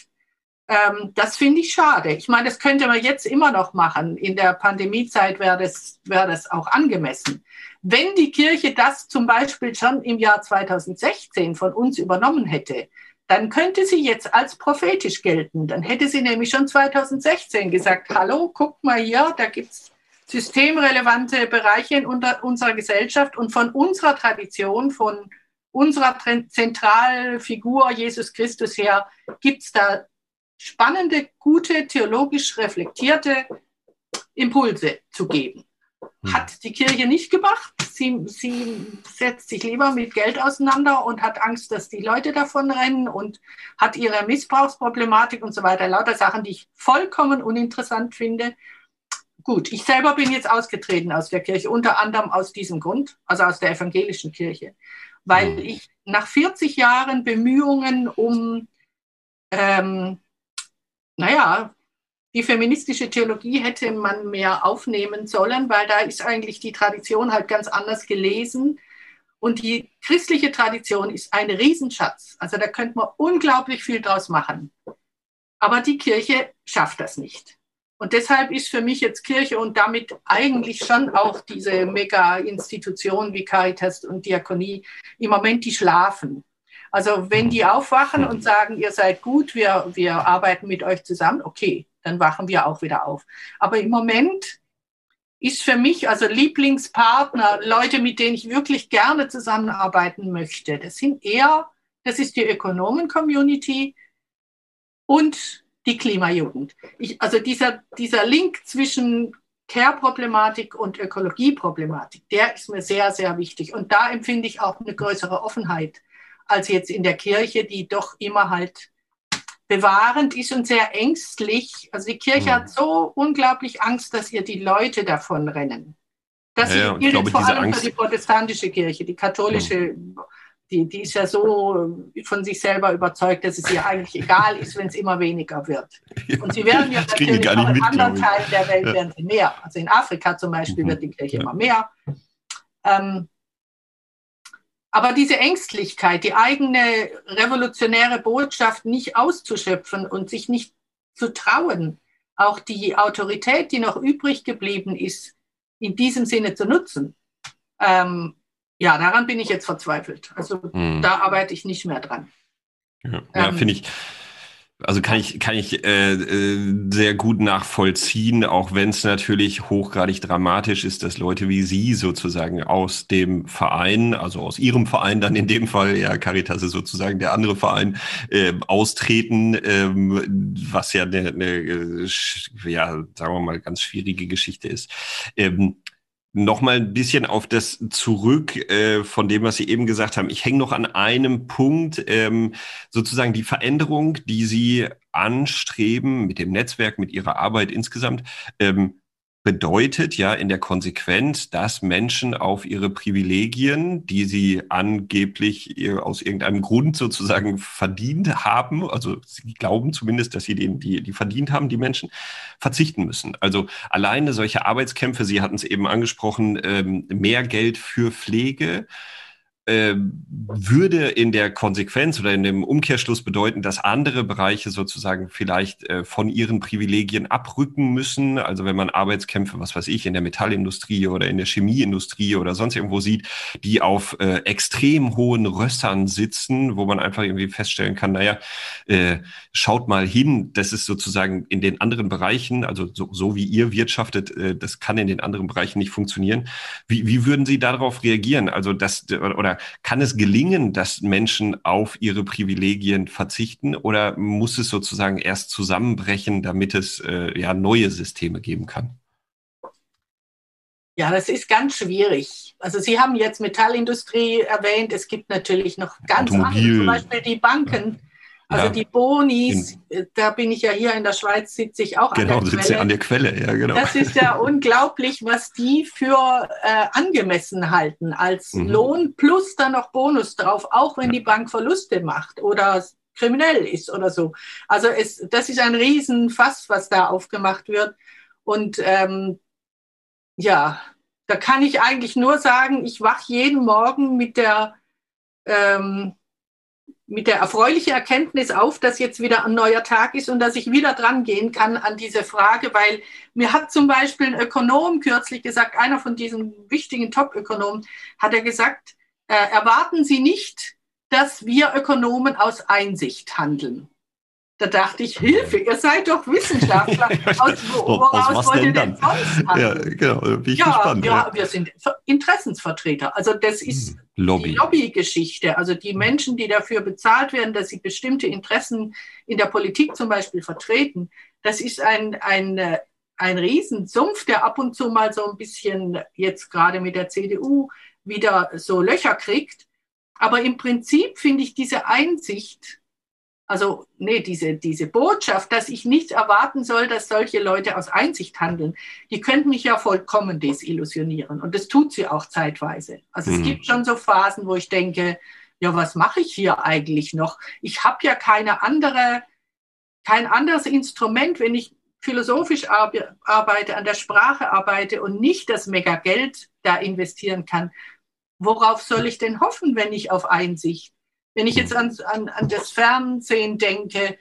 Ähm, das finde ich schade. Ich meine, das könnte man jetzt immer noch machen. In der Pandemiezeit wäre das, wäre das auch angemessen. Wenn die Kirche das zum Beispiel schon im Jahr 2016 von uns übernommen hätte, dann könnte sie jetzt als prophetisch gelten. Dann hätte sie nämlich schon 2016 gesagt, hallo, guck mal hier, da gibt es systemrelevante Bereiche in unserer Gesellschaft und von unserer Tradition, von unserer Zentralfigur Jesus Christus her, gibt es da spannende, gute, theologisch reflektierte Impulse zu geben. Hm. Hat die Kirche nicht gemacht. Sie, sie setzt sich lieber mit Geld auseinander und hat Angst, dass die Leute davon rennen und hat ihre Missbrauchsproblematik und so weiter. Lauter Sachen, die ich vollkommen uninteressant finde. Gut, ich selber bin jetzt ausgetreten aus der Kirche, unter anderem aus diesem Grund, also aus der evangelischen Kirche, weil hm. ich nach 40 Jahren Bemühungen um, ähm, naja, die feministische Theologie hätte man mehr aufnehmen sollen, weil da ist eigentlich die Tradition halt ganz anders gelesen. Und die christliche Tradition ist ein Riesenschatz. Also da könnte man unglaublich viel draus machen. Aber die Kirche schafft das nicht. Und deshalb ist für mich jetzt Kirche und damit eigentlich schon auch diese Mega-Institutionen wie Caritas und Diakonie im Moment, die schlafen. Also wenn die aufwachen und sagen, ihr seid gut, wir, wir arbeiten mit euch zusammen, okay, dann wachen wir auch wieder auf. Aber im Moment ist für mich also Lieblingspartner, Leute, mit denen ich wirklich gerne zusammenarbeiten möchte. Das sind eher, das ist die Ökonomen-Community und die Klimajugend. Ich, also dieser, dieser Link zwischen Care-Problematik und Ökologie-Problematik, der ist mir sehr, sehr wichtig. Und da empfinde ich auch eine größere Offenheit als jetzt in der Kirche, die doch immer halt bewahrend ist und sehr ängstlich. Also die Kirche mhm. hat so unglaublich Angst, dass ihr die Leute davon rennen. Das ja, gilt glaube, vor allem Angst für die protestantische Kirche. Die katholische mhm die, die ist ja so von sich selber überzeugt, dass es ihr eigentlich egal ist, wenn es immer weniger wird. Und sie werden ja natürlich auch in mit, anderen Teilen der Welt ja. werden sie mehr. Also in Afrika zum Beispiel mhm. wird die Kirche ja. immer mehr. Ähm, aber diese Ängstlichkeit, die eigene revolutionäre Botschaft nicht auszuschöpfen und sich nicht zu trauen, auch die Autorität, die noch übrig geblieben ist, in diesem Sinne zu nutzen, ähm, ja, daran bin ich jetzt verzweifelt. Also hm. da arbeite ich nicht mehr dran. Ja, ja ähm, finde ich. Also kann ich, kann ich äh, äh, sehr gut nachvollziehen, auch wenn es natürlich hochgradig dramatisch ist, dass Leute wie Sie sozusagen aus dem Verein, also aus Ihrem Verein dann in dem Fall, ja, Caritas ist sozusagen der andere Verein, äh, austreten, ähm, was ja eine, äh, ja, sagen wir mal, ganz schwierige Geschichte ist. Ähm, noch mal ein bisschen auf das zurück äh, von dem, was Sie eben gesagt haben. Ich hänge noch an einem Punkt, ähm, sozusagen die Veränderung, die Sie anstreben mit dem Netzwerk, mit Ihrer Arbeit insgesamt. Ähm, bedeutet ja in der Konsequenz, dass Menschen auf ihre Privilegien, die sie angeblich aus irgendeinem Grund sozusagen verdient haben, also sie glauben zumindest, dass sie den, die, die verdient haben, die Menschen, verzichten müssen. Also alleine solche Arbeitskämpfe, Sie hatten es eben angesprochen, ähm, mehr Geld für Pflege, äh, würde in der Konsequenz oder in dem Umkehrschluss bedeuten, dass andere Bereiche sozusagen vielleicht äh, von ihren Privilegien abrücken müssen. Also wenn man Arbeitskämpfe, was weiß ich, in der Metallindustrie oder in der Chemieindustrie oder sonst irgendwo sieht, die auf äh, extrem hohen Rössern sitzen, wo man einfach irgendwie feststellen kann, naja, äh, schaut mal hin, das ist sozusagen in den anderen Bereichen, also so, so wie ihr wirtschaftet, äh, das kann in den anderen Bereichen nicht funktionieren. Wie, wie würden Sie darauf reagieren? Also das oder kann es gelingen, dass Menschen auf ihre Privilegien verzichten oder muss es sozusagen erst zusammenbrechen, damit es äh, ja neue Systeme geben kann? Ja, das ist ganz schwierig. Also Sie haben jetzt Metallindustrie erwähnt. Es gibt natürlich noch ganz Automobil. andere, zum Beispiel die Banken. Ja also ja. die Bonis, in, da bin ich ja hier in der Schweiz, sitze ich auch genau, an der Quelle. Genau, an der Quelle, ja, genau. Das ist ja unglaublich, was die für äh, angemessen halten, als mhm. Lohn plus dann noch Bonus drauf, auch wenn ja. die Bank Verluste macht oder kriminell ist oder so. Also es, das ist ein Riesenfass, was da aufgemacht wird. Und ähm, ja, da kann ich eigentlich nur sagen, ich wache jeden Morgen mit der ähm, mit der erfreulichen Erkenntnis auf, dass jetzt wieder ein neuer Tag ist und dass ich wieder dran gehen kann an diese Frage, weil mir hat zum Beispiel ein Ökonom kürzlich gesagt, einer von diesen wichtigen Top-Ökonomen, hat er gesagt, äh, erwarten Sie nicht, dass wir Ökonomen aus Einsicht handeln. Da dachte ich, Hilfe, ihr seid doch Wissenschaftler. Aus, woraus wollt ihr denn sonst handeln? Ja, genau, bin ich ja, gespannt. Ja, ja, wir sind Interessensvertreter. Also das ist hm, Lobby. die Lobbygeschichte. Also die Menschen, die dafür bezahlt werden, dass sie bestimmte Interessen in der Politik zum Beispiel vertreten, das ist ein, ein, ein Riesensumpf, der ab und zu mal so ein bisschen jetzt gerade mit der CDU wieder so Löcher kriegt. Aber im Prinzip finde ich diese Einsicht, also, nee, diese, diese Botschaft, dass ich nicht erwarten soll, dass solche Leute aus Einsicht handeln, die könnten mich ja vollkommen desillusionieren. Und das tut sie auch zeitweise. Also mhm. es gibt schon so Phasen, wo ich denke, ja, was mache ich hier eigentlich noch? Ich habe ja keine andere, kein anderes Instrument, wenn ich philosophisch arbeite, an der Sprache arbeite und nicht das Mega-Geld da investieren kann. Worauf soll ich denn hoffen, wenn ich auf Einsicht? Wenn ich jetzt an, an, an das Fernsehen denke,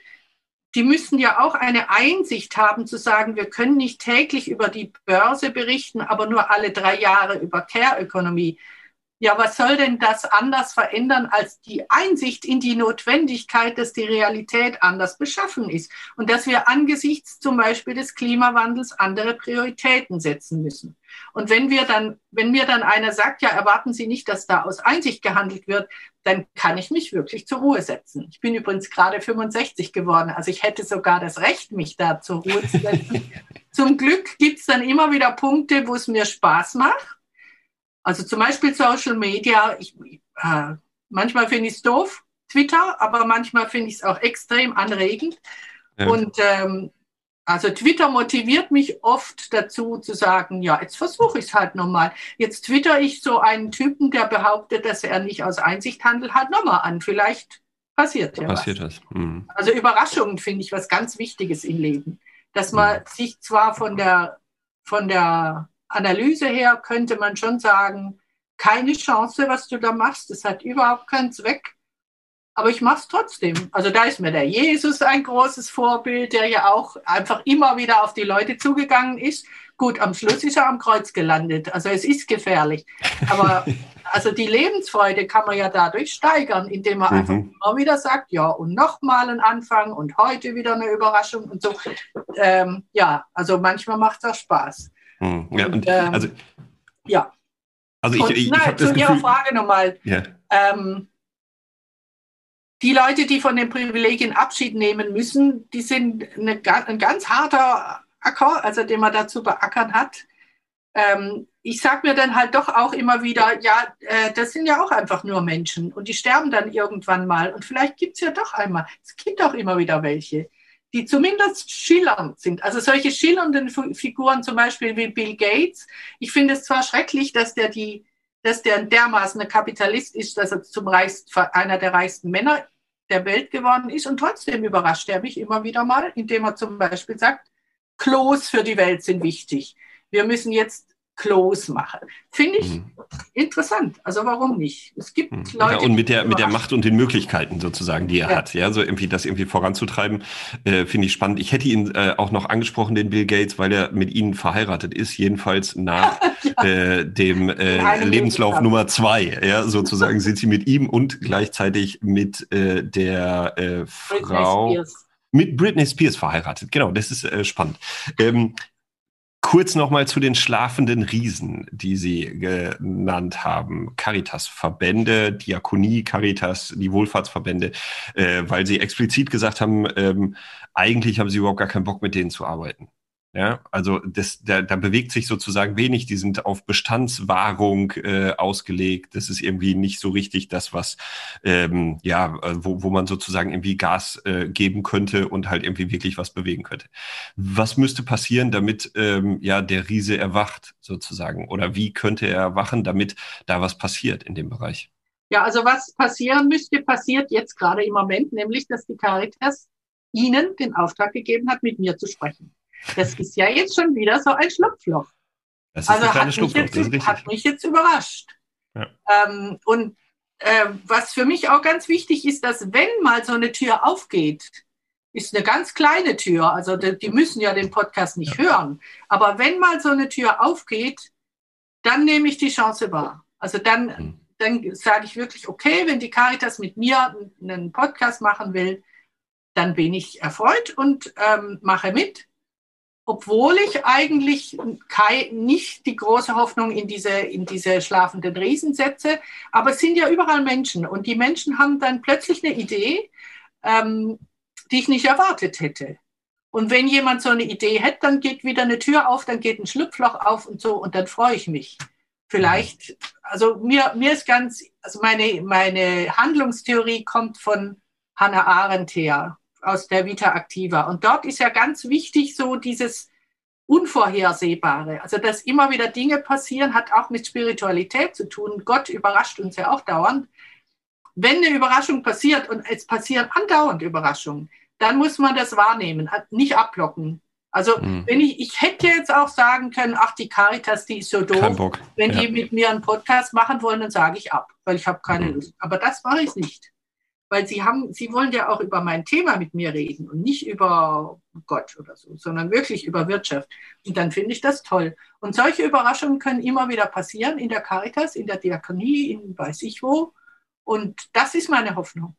die müssen ja auch eine Einsicht haben zu sagen, wir können nicht täglich über die Börse berichten, aber nur alle drei Jahre über Care-Ökonomie. Ja, was soll denn das anders verändern als die Einsicht in die Notwendigkeit, dass die Realität anders beschaffen ist und dass wir angesichts zum Beispiel des Klimawandels andere Prioritäten setzen müssen? Und wenn wir dann, wenn mir dann einer sagt, ja, erwarten Sie nicht, dass da aus Einsicht gehandelt wird, dann kann ich mich wirklich zur Ruhe setzen. Ich bin übrigens gerade 65 geworden, also ich hätte sogar das Recht, mich da zur Ruhe zu setzen. Zum Glück gibt's dann immer wieder Punkte, wo es mir Spaß macht also zum Beispiel Social Media. Ich, äh, manchmal finde ich es doof, Twitter, aber manchmal finde ich es auch extrem anregend. Ja. Und ähm, also Twitter motiviert mich oft dazu zu sagen, ja, jetzt versuche ich es halt nochmal. Jetzt twitter ich so einen Typen, der behauptet, dass er nicht aus Einsicht handelt, halt nochmal an. Vielleicht passiert ja passiert was. Das. Mhm. Also Überraschungen finde ich was ganz Wichtiges im Leben. Dass man mhm. sich zwar von der, von der Analyse her könnte man schon sagen, keine Chance, was du da machst. Das hat überhaupt keinen Zweck. Aber ich mache es trotzdem. Also da ist mir der Jesus ein großes Vorbild, der ja auch einfach immer wieder auf die Leute zugegangen ist. Gut, am Schluss ist er am Kreuz gelandet. Also es ist gefährlich. Aber also die Lebensfreude kann man ja dadurch steigern, indem man mhm. einfach immer wieder sagt, ja, und nochmal ein Anfang und heute wieder eine Überraschung und so. Ähm, ja, also manchmal macht das Spaß. Hm, ja, und, ähm, also, ja. Also ich, und, ich, ich nein, zu Ihrer Frage nochmal. Ja. Ähm, die Leute, die von den Privilegien Abschied nehmen müssen, die sind eine, ein ganz harter Acker, also den man dazu beackern hat. Ähm, ich sage mir dann halt doch auch immer wieder, ja, äh, das sind ja auch einfach nur Menschen und die sterben dann irgendwann mal. Und vielleicht gibt es ja doch einmal, es gibt auch immer wieder welche, die zumindest schillernd sind. Also solche schillernden Figuren zum Beispiel wie Bill Gates. Ich finde es zwar schrecklich, dass der die, dass der dermaßen ein Kapitalist ist, dass er zum reichsten, einer der reichsten Männer der Welt geworden ist und trotzdem überrascht er mich immer wieder mal, indem er zum Beispiel sagt, Klos für die Welt sind wichtig. Wir müssen jetzt close machen. Finde ich mhm. interessant. Also warum nicht? Es gibt mhm. Leute. Ja, und mit der, mit der Macht und den Möglichkeiten sozusagen, die er ja. hat, ja, so irgendwie das irgendwie voranzutreiben, äh, finde ich spannend. Ich hätte ihn äh, auch noch angesprochen, den Bill Gates, weil er mit ihnen verheiratet ist, jedenfalls nach ja. äh, dem äh, Lebenslauf Nummer zwei, ja, sozusagen sind sie mit ihm und gleichzeitig mit äh, der äh, Frau. Mit Britney Spears verheiratet. Genau, das ist äh, spannend. Ähm, Kurz nochmal zu den schlafenden Riesen, die Sie genannt haben. Caritas-Verbände, Diakonie, Caritas, die Wohlfahrtsverbände, äh, weil Sie explizit gesagt haben, ähm, eigentlich haben Sie überhaupt gar keinen Bock, mit denen zu arbeiten. Ja, also das, da, da bewegt sich sozusagen wenig. Die sind auf Bestandswahrung äh, ausgelegt. Das ist irgendwie nicht so richtig das, was ähm, ja, äh, wo, wo man sozusagen irgendwie Gas äh, geben könnte und halt irgendwie wirklich was bewegen könnte. Was müsste passieren, damit ähm, ja der Riese erwacht sozusagen? Oder wie könnte er erwachen, damit da was passiert in dem Bereich? Ja, also was passieren müsste, passiert jetzt gerade im Moment, nämlich dass die Caritas Ihnen den Auftrag gegeben hat, mit mir zu sprechen. Das ist ja jetzt schon wieder so ein Schlupfloch. Das ist also ein hat, mich jetzt, hat mich jetzt überrascht. Ja. Ähm, und äh, was für mich auch ganz wichtig ist, dass wenn mal so eine Tür aufgeht, ist eine ganz kleine Tür, also die, die müssen ja den Podcast nicht ja. hören, aber wenn mal so eine Tür aufgeht, dann nehme ich die Chance wahr. Also dann, mhm. dann sage ich wirklich, okay, wenn die Caritas mit mir einen Podcast machen will, dann bin ich erfreut und ähm, mache mit obwohl ich eigentlich nicht die große Hoffnung in diese, in diese schlafenden Riesen setze. Aber es sind ja überall Menschen und die Menschen haben dann plötzlich eine Idee, ähm, die ich nicht erwartet hätte. Und wenn jemand so eine Idee hat, dann geht wieder eine Tür auf, dann geht ein Schlupfloch auf und so und dann freue ich mich. Vielleicht, also mir, mir ist ganz, also meine, meine Handlungstheorie kommt von Hannah Arendt her aus der Vita Activa. Und dort ist ja ganz wichtig so dieses Unvorhersehbare. Also, dass immer wieder Dinge passieren, hat auch mit Spiritualität zu tun. Gott überrascht uns ja auch dauernd. Wenn eine Überraschung passiert und es passieren andauernd Überraschungen, dann muss man das wahrnehmen, nicht ablocken. Also mhm. wenn ich, ich hätte jetzt auch sagen können, ach, die Caritas, die ist so doof. Wenn ja. die mit mir einen Podcast machen wollen, dann sage ich ab, weil ich habe keine mhm. Lust. Aber das mache ich nicht weil sie haben, sie wollen ja auch über mein Thema mit mir reden und nicht über Gott oder so, sondern wirklich über Wirtschaft. Und dann finde ich das toll. Und solche Überraschungen können immer wieder passieren in der Caritas, in der Diakonie, in weiß ich wo. Und das ist meine Hoffnung.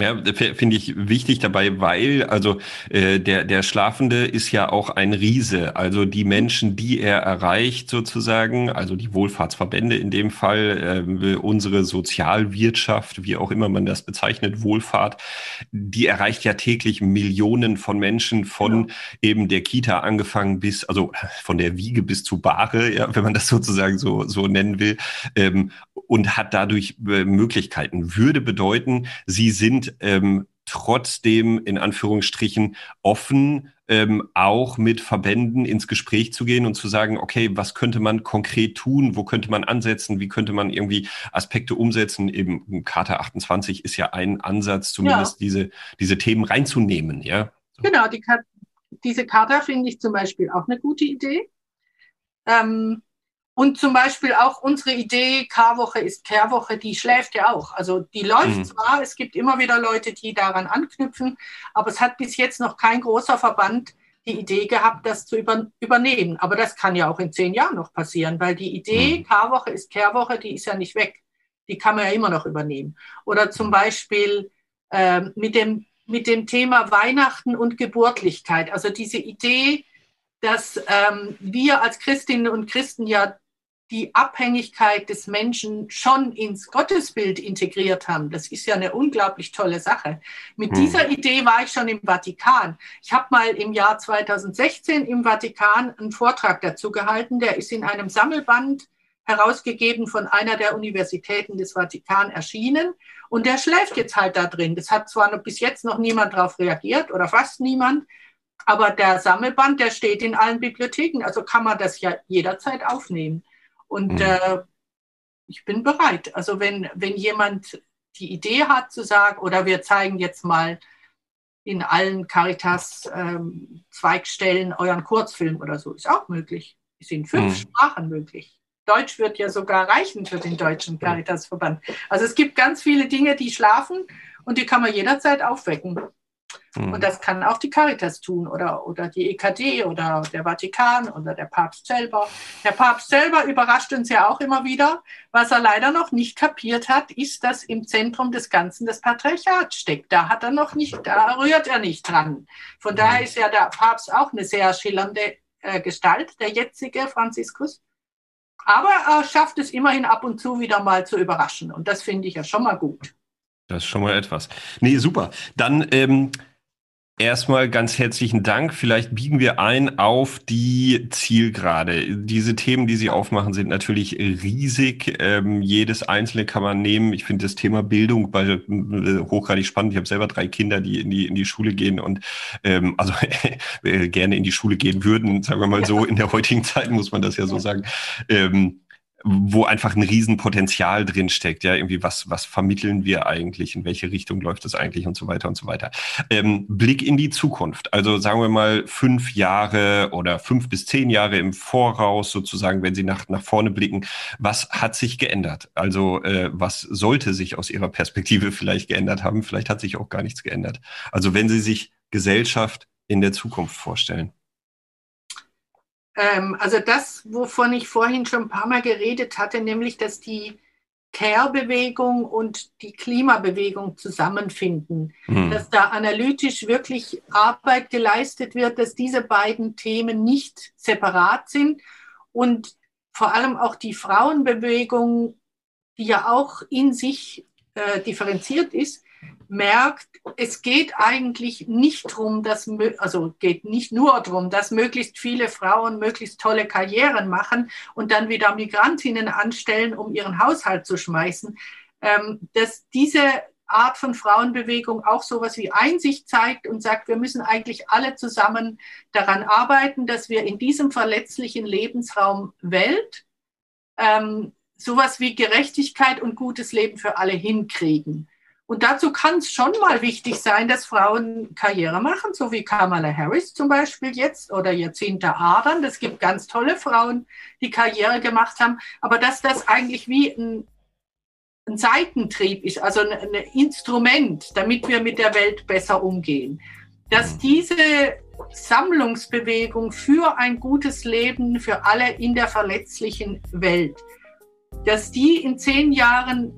Ja, finde ich wichtig dabei, weil also äh, der der Schlafende ist ja auch ein Riese. Also die Menschen, die er erreicht sozusagen, also die Wohlfahrtsverbände in dem Fall, äh, unsere Sozialwirtschaft, wie auch immer man das bezeichnet, Wohlfahrt, die erreicht ja täglich Millionen von Menschen von ja. eben der Kita angefangen bis also von der Wiege bis zu Bahre, ja, wenn man das sozusagen so so nennen will, ähm, und hat dadurch äh, Möglichkeiten. Würde bedeuten, sie sind ähm, trotzdem in Anführungsstrichen offen, ähm, auch mit Verbänden ins Gespräch zu gehen und zu sagen, okay, was könnte man konkret tun, wo könnte man ansetzen, wie könnte man irgendwie Aspekte umsetzen. Eben Charta 28 ist ja ein Ansatz, zumindest ja. diese, diese Themen reinzunehmen, ja. Genau, die, diese Charta finde ich zum Beispiel auch eine gute Idee. Ähm, und zum Beispiel auch unsere Idee, K-Woche ist Kehrwoche, die schläft ja auch. Also die läuft mhm. zwar, es gibt immer wieder Leute, die daran anknüpfen, aber es hat bis jetzt noch kein großer Verband die Idee gehabt, das zu über, übernehmen. Aber das kann ja auch in zehn Jahren noch passieren, weil die Idee, mhm. K-Woche ist Kehrwoche, die ist ja nicht weg. Die kann man ja immer noch übernehmen. Oder zum Beispiel äh, mit, dem, mit dem Thema Weihnachten und Geburtlichkeit. Also diese Idee, dass ähm, wir als Christinnen und Christen ja die Abhängigkeit des Menschen schon ins Gottesbild integriert haben. Das ist ja eine unglaublich tolle Sache. Mit hm. dieser Idee war ich schon im Vatikan. Ich habe mal im Jahr 2016 im Vatikan einen Vortrag dazu gehalten. Der ist in einem Sammelband herausgegeben von einer der Universitäten des Vatikan erschienen. Und der schläft jetzt halt da drin. Das hat zwar noch bis jetzt noch niemand darauf reagiert oder fast niemand, aber der Sammelband, der steht in allen Bibliotheken. Also kann man das ja jederzeit aufnehmen. Und mhm. äh, ich bin bereit. Also wenn, wenn jemand die Idee hat zu sagen, oder wir zeigen jetzt mal in allen Caritas-Zweigstellen ähm, euren Kurzfilm oder so, ist auch möglich. Ist in fünf mhm. Sprachen möglich. Deutsch wird ja sogar reichen für den Deutschen Caritasverband. Also es gibt ganz viele Dinge, die schlafen und die kann man jederzeit aufwecken. Mhm. Und das kann auch die Caritas tun oder, oder die EKD oder der Vatikan oder der Papst selber. Der Papst selber überrascht uns ja auch immer wieder. Was er leider noch nicht kapiert hat, ist, dass im Zentrum des Ganzen das Patriarchat steckt. Da hat er noch nicht, da rührt er nicht dran. Von daher mhm. ist ja der Papst auch eine sehr schillernde äh, Gestalt, der jetzige Franziskus. Aber er schafft es immerhin ab und zu wieder mal zu überraschen. Und das finde ich ja schon mal gut. Das ist schon mal etwas. Nee, super. Dann ähm, Erstmal ganz herzlichen Dank. Vielleicht biegen wir ein auf die Zielgerade. Diese Themen, die Sie aufmachen, sind natürlich riesig. Ähm, jedes einzelne kann man nehmen. Ich finde das Thema Bildung bei, äh, hochgradig spannend. Ich habe selber drei Kinder, die in die, in die Schule gehen und ähm, also äh, gerne in die Schule gehen würden, sagen wir mal so. In der heutigen Zeit muss man das ja so sagen. Ähm, wo einfach ein Riesenpotenzial drin steckt. Ja, irgendwie was, was vermitteln wir eigentlich? In welche Richtung läuft es eigentlich und so weiter und so weiter. Ähm, Blick in die Zukunft. Also sagen wir mal fünf Jahre oder fünf bis zehn Jahre im Voraus sozusagen, wenn Sie nach, nach vorne blicken. Was hat sich geändert? Also äh, was sollte sich aus Ihrer Perspektive vielleicht geändert haben? Vielleicht hat sich auch gar nichts geändert. Also wenn Sie sich Gesellschaft in der Zukunft vorstellen. Ähm, also das, wovon ich vorhin schon ein paar Mal geredet hatte, nämlich, dass die Care-Bewegung und die Klimabewegung zusammenfinden, mhm. dass da analytisch wirklich Arbeit geleistet wird, dass diese beiden Themen nicht separat sind und vor allem auch die Frauenbewegung, die ja auch in sich äh, differenziert ist, merkt, es geht eigentlich nicht darum, dass, also geht nicht nur darum, dass möglichst viele Frauen möglichst tolle Karrieren machen und dann wieder Migrantinnen anstellen, um ihren Haushalt zu schmeißen, ähm, dass diese Art von Frauenbewegung auch sowas wie Einsicht zeigt und sagt, wir müssen eigentlich alle zusammen daran arbeiten, dass wir in diesem verletzlichen Lebensraum Welt ähm, sowas wie Gerechtigkeit und gutes Leben für alle hinkriegen. Und dazu kann es schon mal wichtig sein, dass Frauen Karriere machen, so wie Kamala Harris zum Beispiel jetzt oder Jacinta Ardern. Es gibt ganz tolle Frauen, die Karriere gemacht haben. Aber dass das eigentlich wie ein, ein Seitentrieb ist, also ein, ein Instrument, damit wir mit der Welt besser umgehen. Dass mhm. diese Sammlungsbewegung für ein gutes Leben für alle in der verletzlichen Welt, dass die in zehn Jahren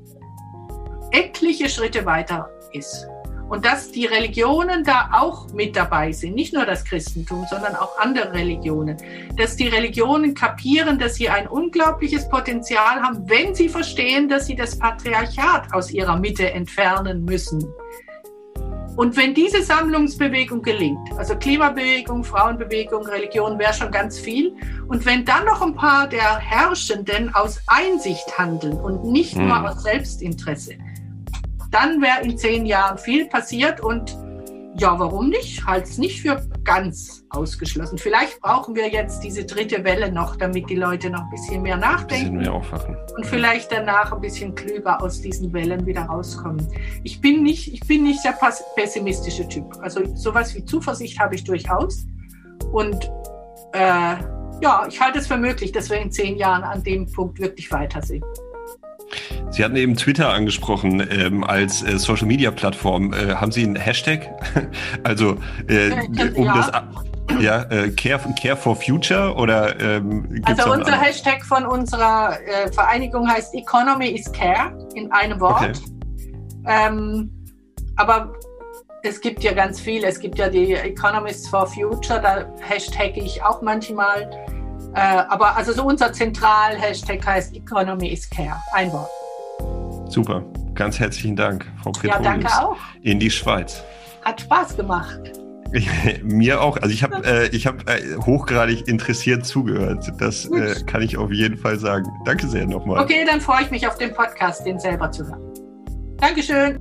etliche Schritte weiter ist. Und dass die Religionen da auch mit dabei sind, nicht nur das Christentum, sondern auch andere Religionen. Dass die Religionen kapieren, dass sie ein unglaubliches Potenzial haben, wenn sie verstehen, dass sie das Patriarchat aus ihrer Mitte entfernen müssen. Und wenn diese Sammlungsbewegung gelingt, also Klimabewegung, Frauenbewegung, Religion wäre schon ganz viel. Und wenn dann noch ein paar der Herrschenden aus Einsicht handeln und nicht nur hm. aus Selbstinteresse, dann wäre in zehn Jahren viel passiert und ja, warum nicht? Halt es nicht für ganz ausgeschlossen. Vielleicht brauchen wir jetzt diese dritte Welle noch, damit die Leute noch ein bisschen mehr nachdenken. Bisschen mehr aufwachen. Und vielleicht danach ein bisschen klüger aus diesen Wellen wieder rauskommen. Ich bin nicht, ich bin nicht der pessimistische Typ. Also sowas wie Zuversicht habe ich durchaus. Und äh, ja, ich halte es für möglich, dass wir in zehn Jahren an dem Punkt wirklich weiter sind. Sie hatten eben Twitter angesprochen ähm, als äh, Social Media Plattform. Äh, haben Sie einen Hashtag? also äh, um ja. das ja, äh, Care, Care for Future oder ähm, Also unser Hashtag von unserer äh, Vereinigung heißt Economy is Care in einem Wort. Okay. Ähm, aber es gibt ja ganz viel. Es gibt ja die Economists for Future, da hashtagge ich auch manchmal. Äh, aber also so unser Zentral-Hashtag heißt Economy is Care. Ein Wort. Super. Ganz herzlichen Dank, Frau Pretorius. Ja, danke auch. In die Schweiz. Hat Spaß gemacht. Mir auch. Also ich habe äh, ich hab, äh, hochgradig interessiert zugehört. Das äh, kann ich auf jeden Fall sagen. Danke sehr nochmal. Okay, dann freue ich mich auf den Podcast, den selber zu hören. Dankeschön.